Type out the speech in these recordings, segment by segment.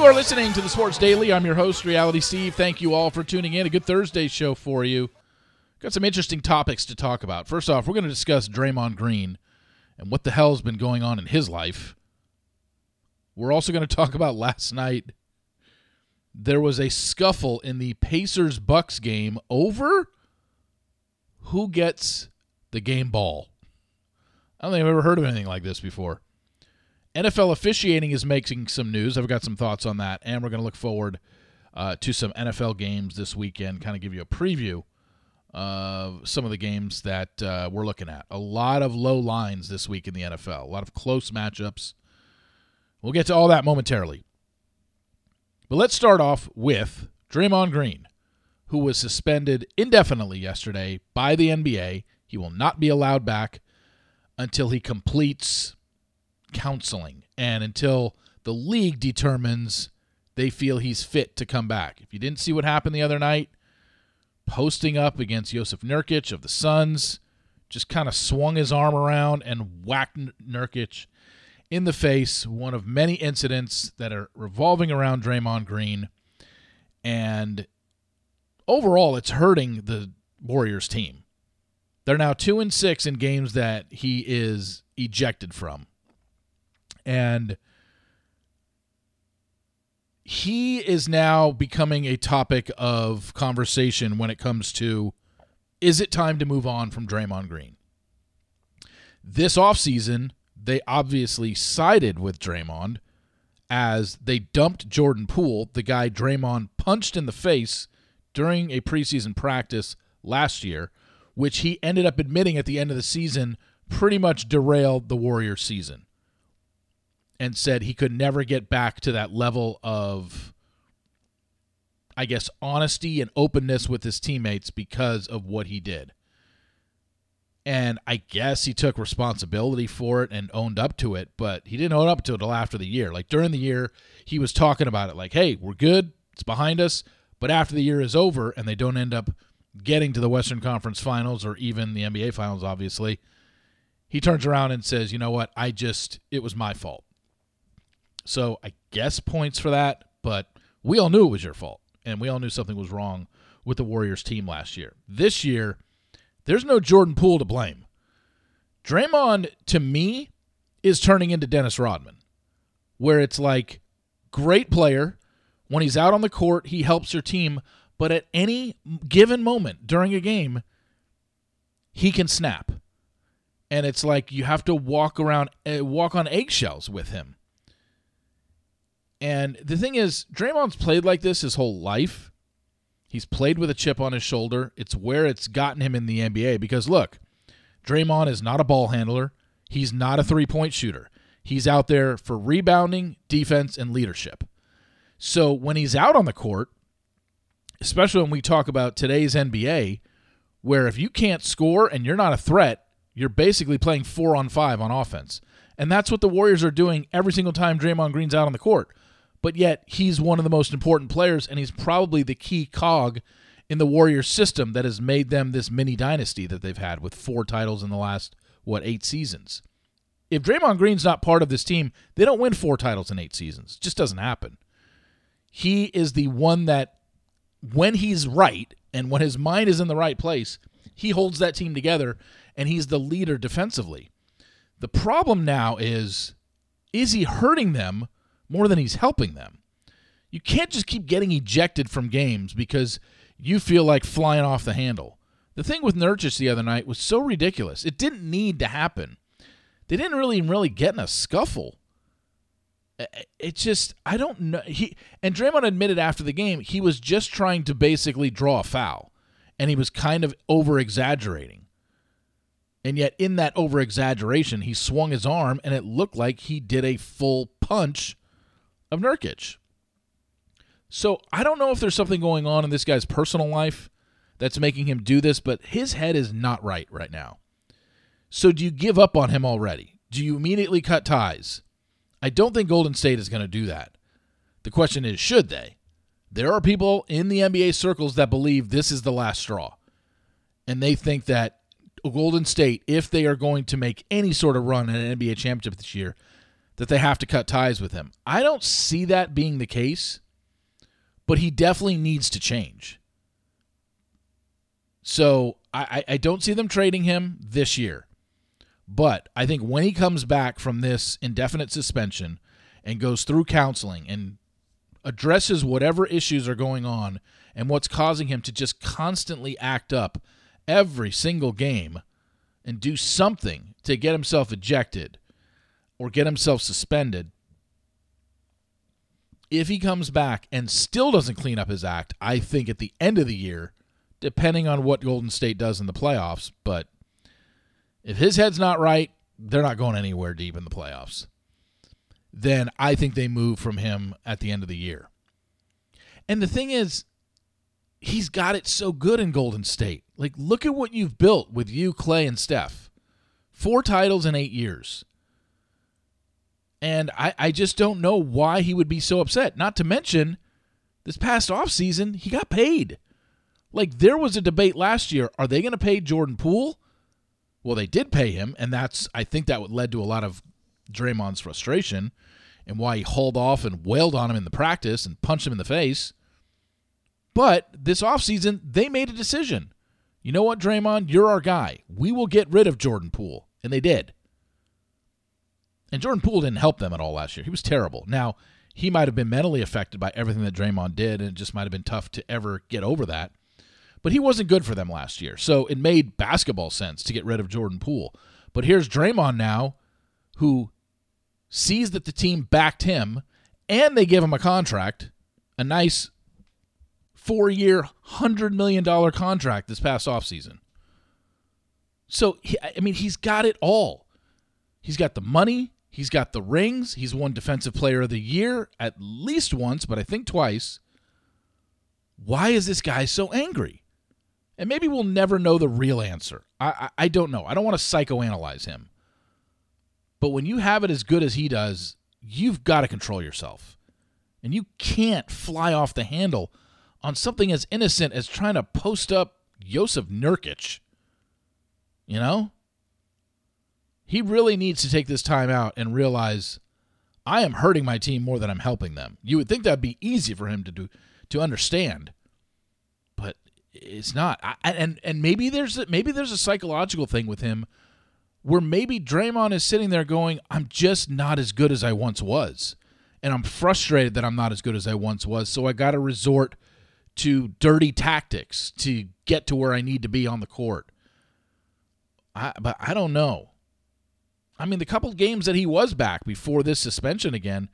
You are listening to the Sports Daily. I'm your host, Reality Steve. Thank you all for tuning in. A good Thursday show for you. Got some interesting topics to talk about. First off, we're going to discuss Draymond Green and what the hell's been going on in his life. We're also going to talk about last night. There was a scuffle in the Pacers Bucks game over who gets the game ball. I don't think I've ever heard of anything like this before. NFL officiating is making some news. I've got some thoughts on that, and we're going to look forward uh, to some NFL games this weekend, kind of give you a preview of some of the games that uh, we're looking at. A lot of low lines this week in the NFL, a lot of close matchups. We'll get to all that momentarily. But let's start off with Draymond Green, who was suspended indefinitely yesterday by the NBA. He will not be allowed back until he completes counseling and until the league determines they feel he's fit to come back. If you didn't see what happened the other night, posting up against Jusuf Nurkic of the Suns, just kind of swung his arm around and whacked Nurkic in the face. One of many incidents that are revolving around Draymond Green. And overall, it's hurting the Warriors team. They're now two and six in games that he is ejected from. And he is now becoming a topic of conversation when it comes to is it time to move on from Draymond Green? This offseason, they obviously sided with Draymond as they dumped Jordan Poole, the guy Draymond punched in the face during a preseason practice last year, which he ended up admitting at the end of the season pretty much derailed the Warriors season and said he could never get back to that level of I guess honesty and openness with his teammates because of what he did. And I guess he took responsibility for it and owned up to it, but he didn't own up to it until after the year. Like during the year, he was talking about it like, hey, we're good, it's behind us. But after the year is over and they don't end up getting to the Western Conference finals or even the NBA finals, obviously, he turns around and says, you know what, I just, it was my fault. So I guess points for that, but we all knew it was your fault, and we all knew something was wrong with the Warriors team last year. This year, there's no Jordan Poole to blame. Draymond, to me, is turning into Dennis Rodman, where it's like, great player. When he's out on the court, he helps your team, but at any given moment during a game, he can snap. And it's like you have to walk around, uh, walk on eggshells with him. And the thing is, Draymond's played like this his whole life. He's played with a chip on his shoulder. It's where it's gotten him in the NBA because look, Draymond is not a ball handler. He's not a three point shooter. He's out there for rebounding, defense, and leadership. So when he's out on the court, especially when we talk about today's NBA, where if you can't score and you're not a threat, you're basically playing four on five on offense. And that's what the Warriors are doing every single time Draymond Green's out on the court but yet he's one of the most important players, and he's probably the key cog in the Warriors system that has made them this mini dynasty that they've had with four titles in the last, what, eight seasons. If Draymond Green's not part of this team, they don't win four titles in eight seasons. It just doesn't happen. He is the one that, when he's right and when his mind is in the right place, he holds that team together and he's the leader defensively. The problem now is is he hurting them more than he's helping them. You can't just keep getting ejected from games because you feel like flying off the handle. The thing with Nurkic the other night was so ridiculous. It didn't need to happen. They didn't really really get in a scuffle. It just I don't know. He and Draymond admitted after the game he was just trying to basically draw a foul, and he was kind of over exaggerating. And yet, in that over exaggeration, he swung his arm, and it looked like he did a full punch of Nurkic. So I don't know if there's something going on in this guy's personal life that's making him do this, but his head is not right right now. So do you give up on him already? Do you immediately cut ties? I don't think Golden State is going to do that. The question is, should they? There are people in the NBA circles that believe this is the last straw. And they think that Golden State, if they are going to make any sort of run at an NBA championship this year, that they have to cut ties with him. I don't see that being the case, but he definitely needs to change. So I, I don't see them trading him this year. But I think when he comes back from this indefinite suspension and goes through counseling and addresses whatever issues are going on and what's causing him to just constantly act up every single game and do something to get himself ejected or get himself suspended. If he comes back and still doesn't clean up his act, I think at the end of the year, depending on what Golden State does in the playoffs, but if his head's not right, they're not going anywhere deep in the playoffs. Then I think they move from him at the end of the year. And the thing is, he's got it so good in Golden State. Like, look at what you've built with you, Clay, and Steph. Four titles in eight years. And I, I just don't know why he would be so upset. Not to mention, this past offseason, he got paid. Like, there was a debate last year are they going to pay Jordan Poole? Well, they did pay him, and that's, I think that led to a lot of Draymond's frustration and why he hauled off and wailed on him in the practice and punched him in the face. But this offseason, they made a decision. You know what, Draymond? You're our guy. We will get rid of Jordan Poole. And they did. And Jordan Poole didn't help them at all last year. He was terrible. Now, he might have been mentally affected by everything that Draymond did, and it just might have been tough to ever get over that. But he wasn't good for them last year. So it made basketball sense to get rid of Jordan Poole. But here's Draymond now, who sees that the team backed him and they gave him a contract, a nice four year, $100 million contract this past offseason. So, I mean, he's got it all. He's got the money, he's got the rings, he's won Defensive Player of the Year at least once, but I think twice. Why is this guy so angry? And maybe we'll never know the real answer. I, I, I don't know. I don't want to psychoanalyze him. But when you have it as good as he does, you've got to control yourself. And you can't fly off the handle on something as innocent as trying to post up Jusuf Nurkic. You know? He really needs to take this time out and realize I am hurting my team more than I'm helping them. You would think that'd be easy for him to do to understand. But it's not. I, and and maybe there's a, maybe there's a psychological thing with him where maybe Draymond is sitting there going, I'm just not as good as I once was. And I'm frustrated that I'm not as good as I once was. So I got to resort to dirty tactics to get to where I need to be on the court. I, but I don't know. I mean, the couple games that he was back before this suspension again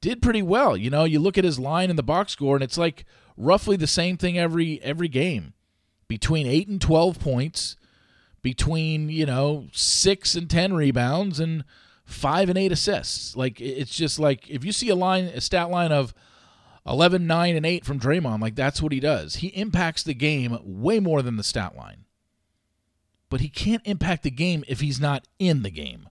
did pretty well. You know, you look at his line in the box score, and it's like roughly the same thing every every game, between eight and twelve points, between you know six and ten rebounds, and five and eight assists. Like it's just like if you see a line, a stat line of 11, 9, and 8 from Draymond. Like, that's what he does. He impacts the game way more than the stat line. But he can't impact the game if he's not in the game.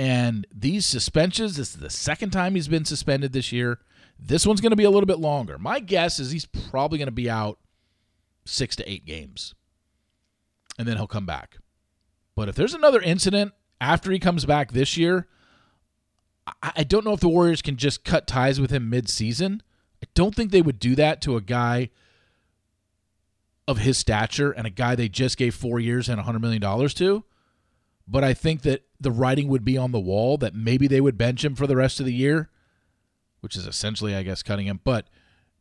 And these suspensions, this is the second time he's been suspended this year. This one's going to be a little bit longer. My guess is he's probably going to be out six to eight games. And then he'll come back. But if there's another incident after he comes back this year, I don't know if the Warriors can just cut ties with him mid-season. I don't think they would do that to a guy of his stature and a guy they just gave four years and $100 million to. But I think that the writing would be on the wall that maybe they would bench him for the rest of the year, which is essentially, I guess, cutting him. But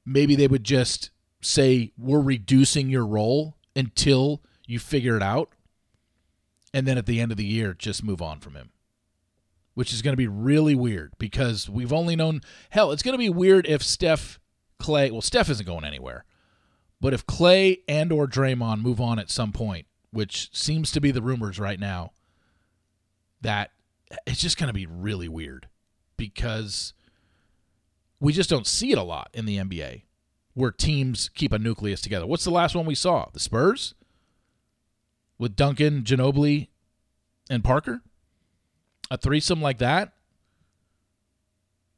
maybe they would just say, we're reducing your role until you figure it out. And then at the end of the year, just move on from him which is going to be really weird because we've only known hell. It's going to be weird if Steph, Clay, Well, Steph isn't going anywhere, but if Clay and or Draymond move on at some point, which seems to be the rumors right now, that it's just going to be really weird because we just don't see it a lot in the NBA where teams keep a nucleus together. What's the last one we saw? The Spurs with Duncan, Ginobili, and Parker a threesome like that.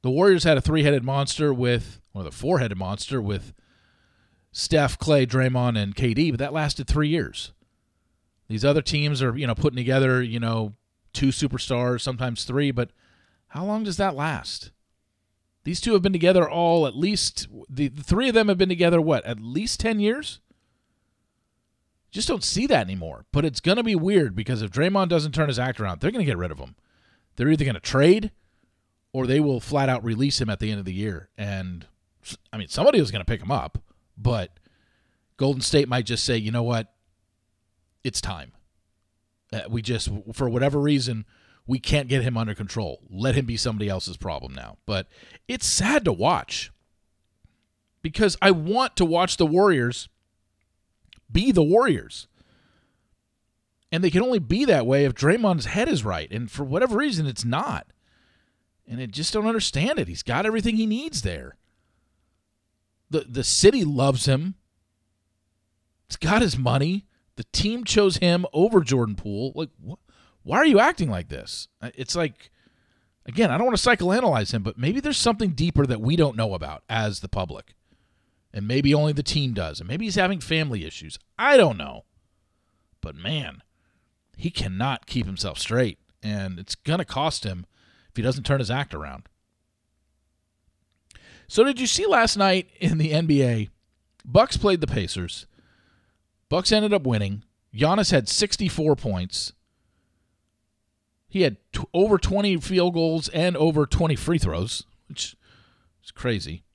The Warriors had a three headed monster with, or the four headed monster with Steph, Clay, Draymond, and KD, but that lasted three years. These other teams are, you know, putting together, you know, two superstars, sometimes three, but How long does that last? These two have been together all at least the, the three of them have been together what at least 10 years? Just don't see that anymore but it's going to be weird because if Draymond doesn't turn his act around they're going to get rid of him. They're either going to trade or they will flat out release him at the end of the year. And I mean somebody was going to pick him up but Golden State might just say you know what? It's time we just for whatever reason we can't get him under control. Let him be somebody else's problem now. But it's sad to watch because I want to watch the Warriors be the Warriors. And they can only be that way if Draymond's head is right. And for whatever reason, it's not. And I just don't understand it. He's got everything he needs there. The the city loves him. He's got his money. The team chose him over Jordan Poole. Like what? why are you acting like this? Uh, it's like, again, I don't want to psychoanalyze him, but maybe there's something deeper that we don't know about as the public. And maybe only the team does. And maybe he's having family issues. I don't know. But man, he cannot keep himself straight. And it's going to cost him if he doesn't turn his act around. So did you see last night in the NBA? Bucks played the Pacers. Bucks ended up winning. Giannis had 64 points. He had t- over 20 field goals and over 20 free throws, which is crazy.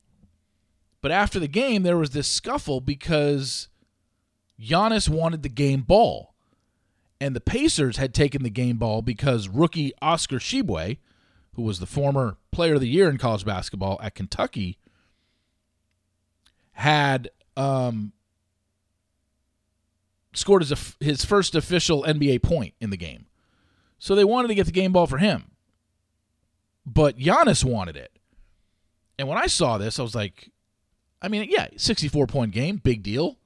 But after the game, there was this scuffle because Giannis wanted the game ball. And the Pacers had taken the game ball because rookie Oscar Tshiebwe, who was the former player of the year in college basketball at Kentucky, had um, scored his, his first official NBA point in the game. So they wanted to get the game ball for him. But Giannis wanted it. And when I saw this, I was like, I mean, yeah, 64 point game, big deal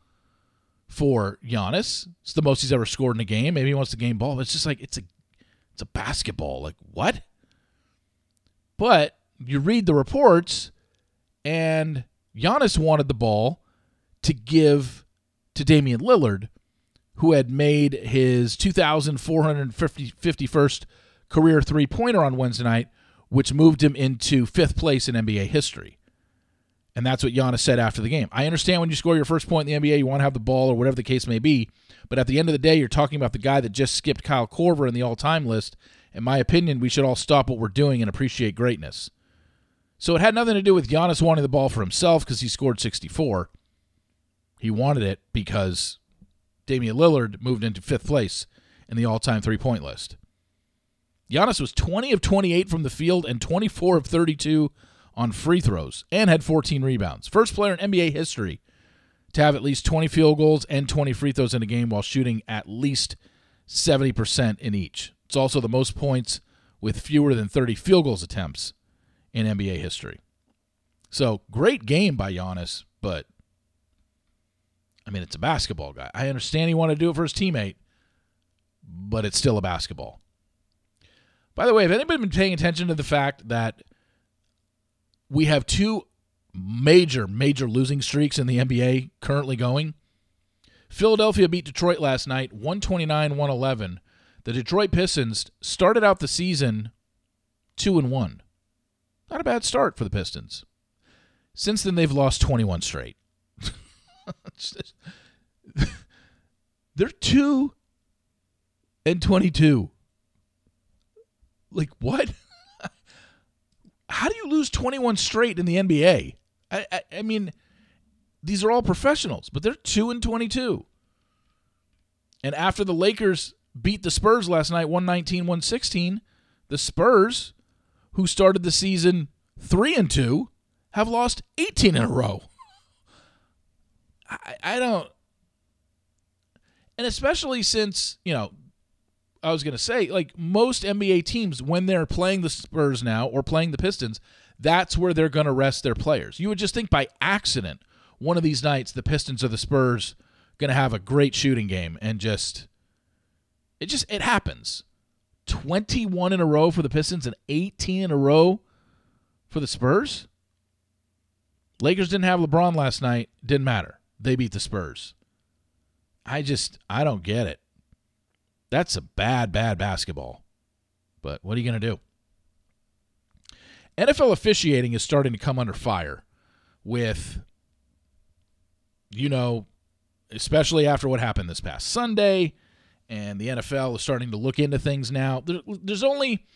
for Giannis. It's the most he's ever scored in a game. Maybe he wants the game ball, but it's just like it's a it's a basketball. Like what? But you read the reports, and Giannis wanted the ball to give to Damian Lillard who had made his 2,451st career three pointer on Wednesday night, which moved him into fifth place in NBA history. And that's what Giannis said after the game. I understand when you score your first point in the NBA, you want to have the ball or whatever the case may be. But at the end of the day, you're talking about the guy that just skipped Kyle Korver in the all time list. In my opinion, we should all stop what we're doing and appreciate greatness. So it had nothing to do with Giannis wanting the ball for himself because he scored 64. He wanted it because Damian Lillard moved into fifth place in the all time three point list. Giannis was 20 of 28 from the field and 24 of 32 on free throws and had 14 rebounds. First player in NBA history to have at least 20 field goals and 20 free throws in a game while shooting at least 70% in each. It's also the most points with fewer than 30 field goals attempts in NBA history. So, great game by Giannis, but I mean, it's a basketball guy. I understand he wanted to do it for his teammate, but it's still a basketball. By the way, have anybody been paying attention to the fact that we have two major, major losing streaks in the NBA currently going? Philadelphia beat Detroit last night, 129 111. The Detroit Pistons started out the season 2 and 1. Not a bad start for the Pistons. Since then, they've lost 21 straight. they're two and 22. Like, what? How do you lose 21 straight in the NBA? I, I, I, mean, these are all professionals, but they're 2 and 22. And after the Lakers beat the Spurs last night, 119 116, the Spurs, who started the season 3 and 2, have lost 18 in a row. I, I don't, and especially since you know, I was to say like most NBA teams when they're playing the Spurs now or playing the Pistons, that's where they're to rest their players. You would just think by accident one of these nights the Pistons or the Spurs to have a great shooting game and just it just it happens. 21 in a row for the Pistons and 18 in a row for the Spurs. Lakers didn't have LeBron last night, didn't matter they beat the Spurs. I just I don't get it. That's a bad bad basketball. But what are you going to do? NFL officiating is starting to come under fire with, you know, especially after what happened this past Sunday, and the NFL is starting to look into things now. There, there's only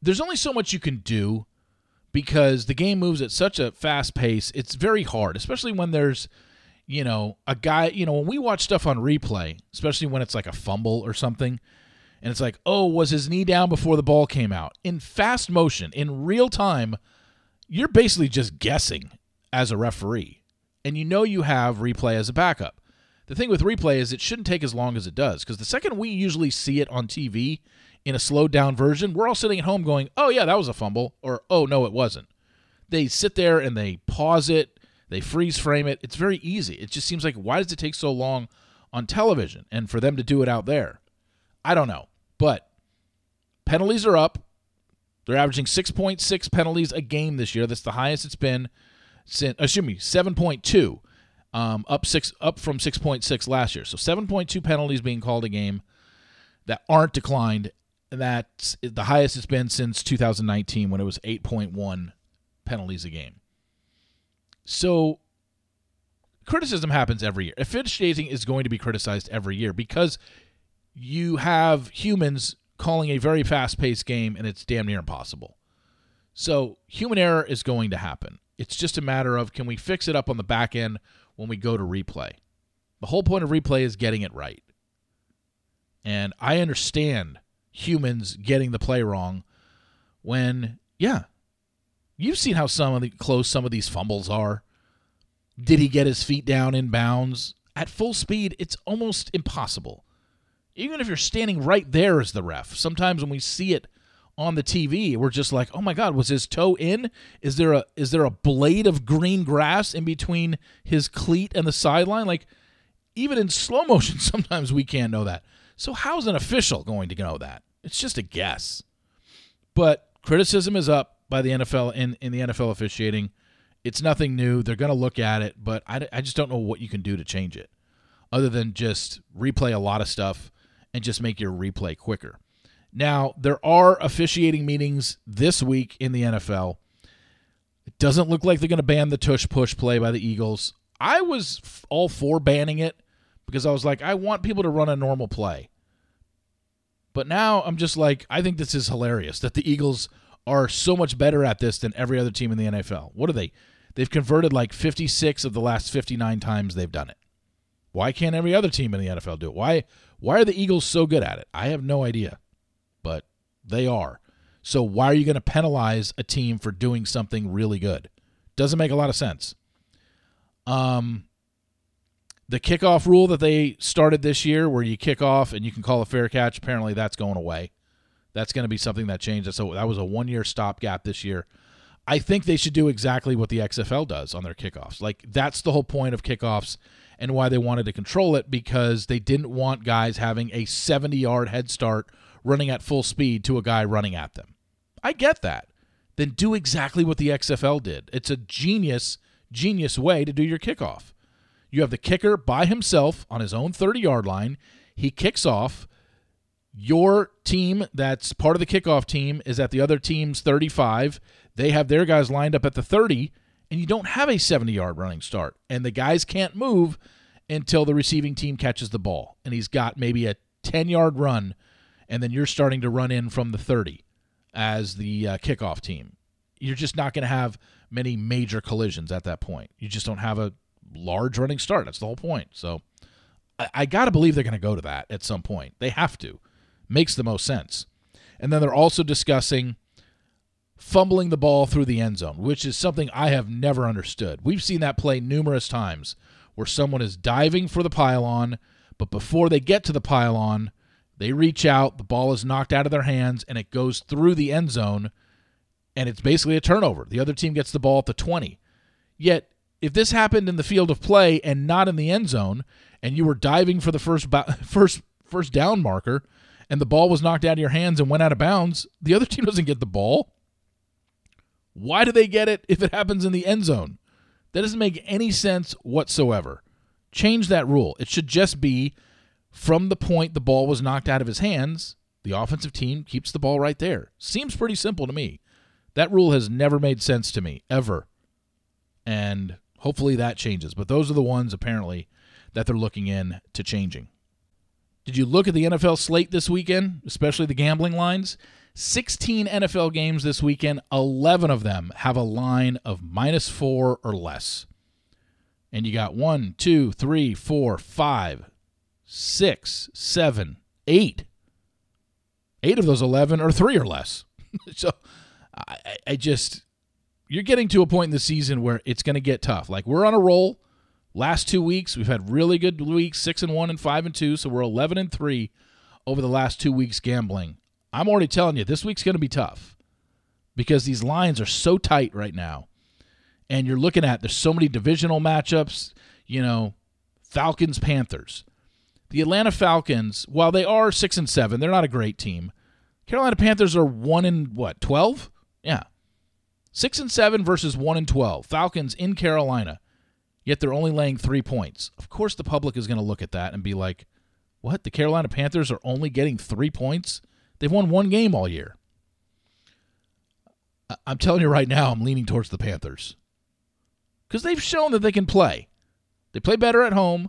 there's only so much you can do because the game moves at such a fast pace. It's very hard, especially when there's you know, a guy, you know, when we watch stuff on replay, especially when it's like a fumble or something, and it's like, oh, was his knee down before the ball came out? In fast motion, in real time, you're basically just guessing as a referee. And you know you have replay as a backup. The thing with replay is it shouldn't take as long as it does because the second we usually see it on TV in a slowed down version, we're all sitting at home going, oh, yeah, that was a fumble, or oh, no, it wasn't. They sit there and they pause it, they freeze frame it. It's very easy. It just seems like, why does it take so long on television and for them to do it out there? I don't know. But penalties are up. They're averaging 6.6 penalties a game this year. That's the highest it's been since, excuse me, 7.2. Um, up six up from 6.6 last year. So 7.2 penalties being called a game that aren't declined. That's the highest it's been since 2019 when it was 8.1 penalties a game. So criticism happens every year. Officiating is going to be criticized every year because you have humans calling a very fast paced game and it's damn near impossible. So human error is going to happen. It's just a matter of can we fix it up on the back end when we go to replay. The whole point of replay is getting it right. And I understand humans getting the play wrong when, yeah, you've seen how some of the close some of these fumbles are. Did he get his feet down in bounds? At full speed, it's almost impossible even if you're standing right there as the ref, sometimes when we see it on the TV, we're just like, "Oh my God, was his toe in? Is there a is there a blade of green grass in between his cleat and the sideline?" Like, even in slow motion, sometimes we can't know that. So how's an official going to know that? It's just a guess. But criticism is up by the NFL in in the NFL officiating. It's nothing new. They're going to look at it, but I, I just don't know what you can do to change it, other than just replay a lot of stuff and just make your replay quicker. Now, there are officiating meetings this week in the NFL. It doesn't look like they're going to ban the tush push play by the Eagles. I was all for banning it because I was like, I want people to run a normal play. But now I'm just like, I think this is hilarious that the Eagles are so much better at this than every other team in the NFL. What are they? They've converted like 56 of the last 59 times they've done it. Why can't every other team in the NFL do it? Why why are the Eagles so good at it? I have no idea, but they are. So why are you going to penalize a team for doing something really good? Doesn't make a lot of sense. Um, the kickoff rule that they started this year, where you kick off and you can call a fair catch, apparently that's going away. That's going to be something that changes. So that was a one-year stopgap this year. I think they should do exactly what the XFL does on their kickoffs. Like that's the whole point of kickoffs and why they wanted to control it because they didn't want guys having a 70 yard head start running at full speed to a guy running at them. I get that. Then do exactly what the XFL did. It's a genius, genius way to do your kickoff. You have the kicker by himself on his own 30 yard line. He kicks off. Your team, that's part of the kickoff team, is at the other team's 35. They have their guys lined up at the 30 and you don't have a 70 yard running start. And the guys can't move until the receiving team catches the ball. And he's got maybe a 10 yard run, and then you're starting to run in from the 30 as the uh, kickoff team. You're just not going to have many major collisions at that point. You just don't have a large running start. That's the whole point. So I, I got to believe they're going to go to that at some point. They have to. Makes the most sense. And then they're also discussing fumbling the ball through the end zone, which is something I have never understood. We've seen that play numerous times where someone is diving for the pylon, but before they get to the pylon, they reach out, the ball is knocked out of their hands, and it goes through the end zone, and it's basically a turnover. The other team gets the ball at the 20. Yet, if this happened in the field of play and not in the end zone, and you were diving for the first first first down marker, and the ball was knocked out of your hands and went out of bounds, the other team doesn't get the ball. Why do they get it if it happens in the end zone? That doesn't make any sense whatsoever. Change that rule. It should just be from the point the ball was knocked out of his hands, the offensive team keeps the ball right there. Seems pretty simple to me. That rule has never made sense to me, ever. And hopefully that changes. But those are the ones, apparently, that they're looking in to changing. Did you look at the NFL slate this weekend, especially the gambling lines? 16 NFL games this weekend, 11 of them have a line of minus four or less. And you got one, two, three, four, five, six, seven, eight. Eight of those 11 are three or less. so I, I just, you're getting to a point in the season where it's going to get tough. Like we're on a roll. Last two weeks, we've had really good weeks, six and one and five and two. So we're 11 and three over the last two weeks gambling. I'm already telling you, this week's going to be tough because these lines are so tight right now. And you're looking at, there's so many divisional matchups, you know, Falcons, Panthers. The Atlanta Falcons, while they are six and seven, they're not a great team. Carolina Panthers are one and what, 12? Yeah. Six and seven versus one and 12. Falcons in Carolina, yet they're only laying three points. Of course, the public is going to look at that and be like, what? The Carolina Panthers are only getting three points? They've won one game all year. I'm telling you right now, I'm leaning towards the Panthers because they've shown that they can play. They play better at home.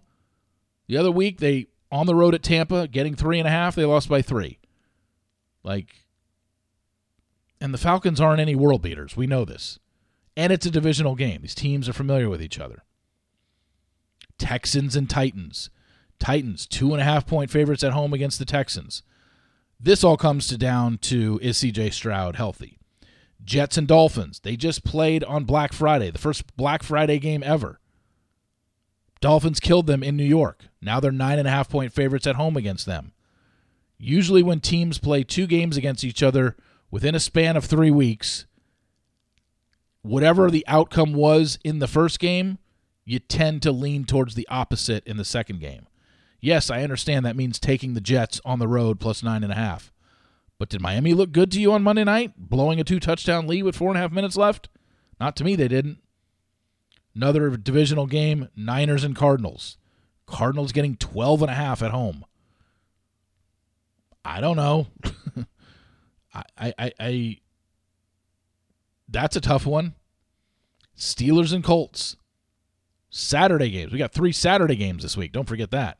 The other week, they on the road at Tampa, getting three and a half. They lost by three. Like, and the Falcons aren't any world beaters. We know this. And it's a divisional game. These teams are familiar with each other. Texans and Titans. Titans, two and a half point favorites at home against the Texans. This all comes to down to is CJ Stroud healthy? Jets and Dolphins. They just played on Black Friday, the first Black Friday game ever. Dolphins killed them in New York. Now they're nine and a half point favorites at home against them. Usually, when teams play two games against each other within a span of three weeks, whatever the outcome was in the first game, you tend to lean towards the opposite in the second game. Yes, I understand that means taking the Jets on the road plus nine and a half. But did Miami look good to you on Monday night, blowing a two touchdown lead with four and a half minutes left? Not to me, they didn't. Another divisional game, Niners and Cardinals. Cardinals getting 12 and a half at home. I don't know. I, I, I, I, that's a tough one. Steelers and Colts. Saturday games. We got three Saturday games this week. Don't forget that.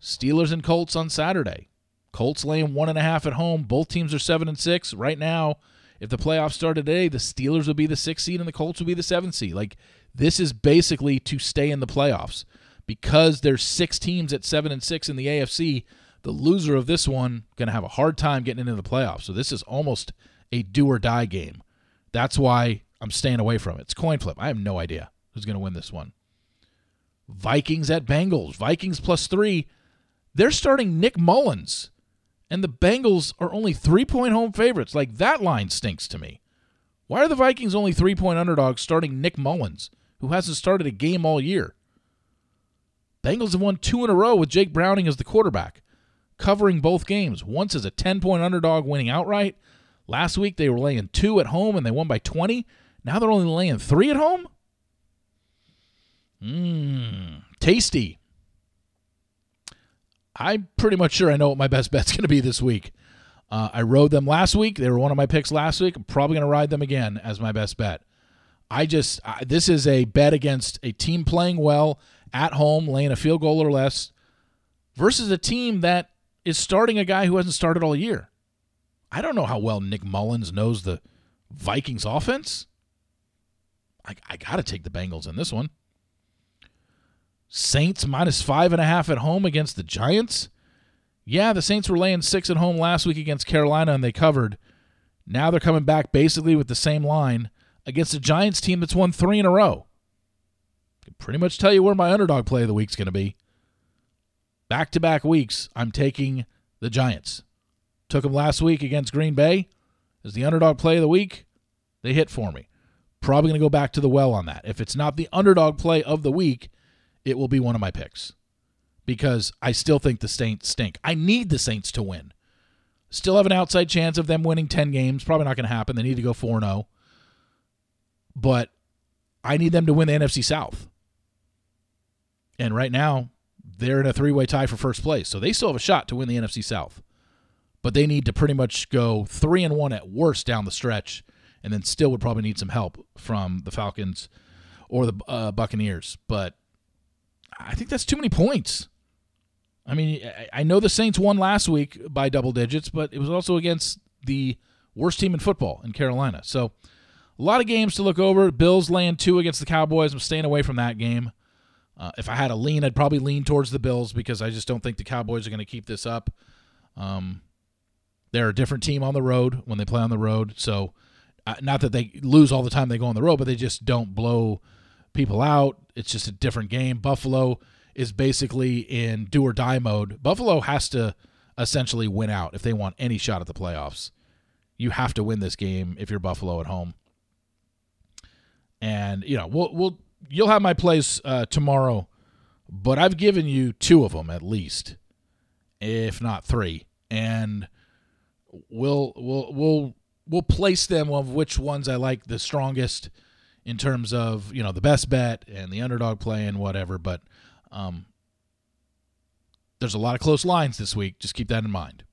Steelers and Colts on Saturday. Colts laying one and a half at home. Both teams are seven and six right now. If the playoffs started today, the Steelers would be the sixth seed and the Colts would be the seventh seed. Like this is basically to stay in the playoffs because there's six teams at seven and six in the AFC. The loser of this one to have a hard time getting into the playoffs. So this is almost a do or die game. That's why I'm staying away from it. It's coin flip. I have no idea who's to win this one. Vikings at Bengals. Vikings plus three. They're starting Nick Mullens, and the Bengals are only three point home favorites. Like, that line stinks to me. Why are the Vikings only three point underdogs starting Nick Mullens, who hasn't started a game all year? Bengals have won two in a row with Jake Browning as the quarterback, covering both games. Once as a 10 point underdog, winning outright. Last week they were laying two at home and they won by 20. Now they're only laying three at home? Mmm, tasty. I'm pretty much sure I know what my best bet's going to be this week. Uh, I rode them last week. They were one of my picks last week. I'm probably going to ride them again as my best bet. I just, I, this is a bet against a team playing well at home, laying a field goal or less, versus a team that is starting a guy who hasn't started all year. I don't know how well Nick Mullens knows the Vikings offense. I, I got to take the Bengals in this one. Saints minus five and a half at home against the Giants. Yeah, the Saints were laying six at home last week against Carolina and they covered. Now they're coming back basically with the same line against a Giants team that's won three in a row. Can pretty much tell you where my underdog play of the week's going to be. Back to back weeks, I'm taking the Giants. Took them last week against Green Bay as the underdog play of the week. They hit for me. Probably going to go back to the well on that. If it's not the underdog play of the week, it will be one of my picks because I still think the Saints stink. I need the Saints to win. Still have an outside chance of them winning 10 games. Probably not going to happen. They need to go 4 0. But I need them to win the NFC South. And right now, they're in a three way tie for first place. So they still have a shot to win the NFC South. But they need to pretty much go 3 and 1 at worst down the stretch and then still would probably need some help from the Falcons or the uh, Buccaneers. But I think that's too many points. I mean, I know the Saints won last week by double digits, but it was also against the worst team in football in Carolina. So a lot of games to look over. Bills laying two against the Cowboys. I'm staying away from that game. Uh, if I had a lean, I'd probably lean towards the Bills because I just don't think the Cowboys are going to keep this up. Um, they're a different team on the road when they play on the road. So, uh, not that they lose all the time they go on the road, but they just don't blow people out. It's just a different game. Buffalo is basically in do or die mode. Buffalo has to essentially win out if they want any shot at the playoffs. You have to win this game if you're Buffalo at home. And you know, we'll we'll you'll have my plays uh, tomorrow, but I've given you two of them at least, if not three, and we'll we'll we'll we'll place them of which ones I like the strongest in terms of you know the best bet and the underdog play and whatever. But um, there's a lot of close lines this week. Just keep that in mind.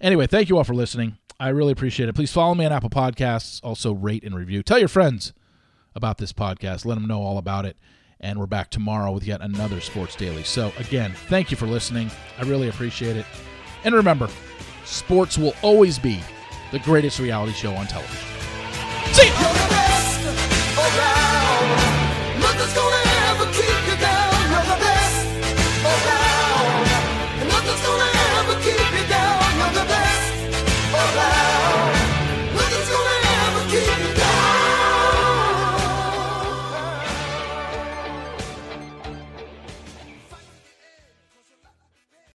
Anyway, thank you all for listening. I really appreciate it. Please follow me on Apple Podcasts. Also, rate and review. Tell your friends about this podcast. Let them know all about it. And we're back tomorrow with yet another Sports Daily. So, again, thank you for listening. I really appreciate it. And remember, sports will always be the greatest reality show on television. See you!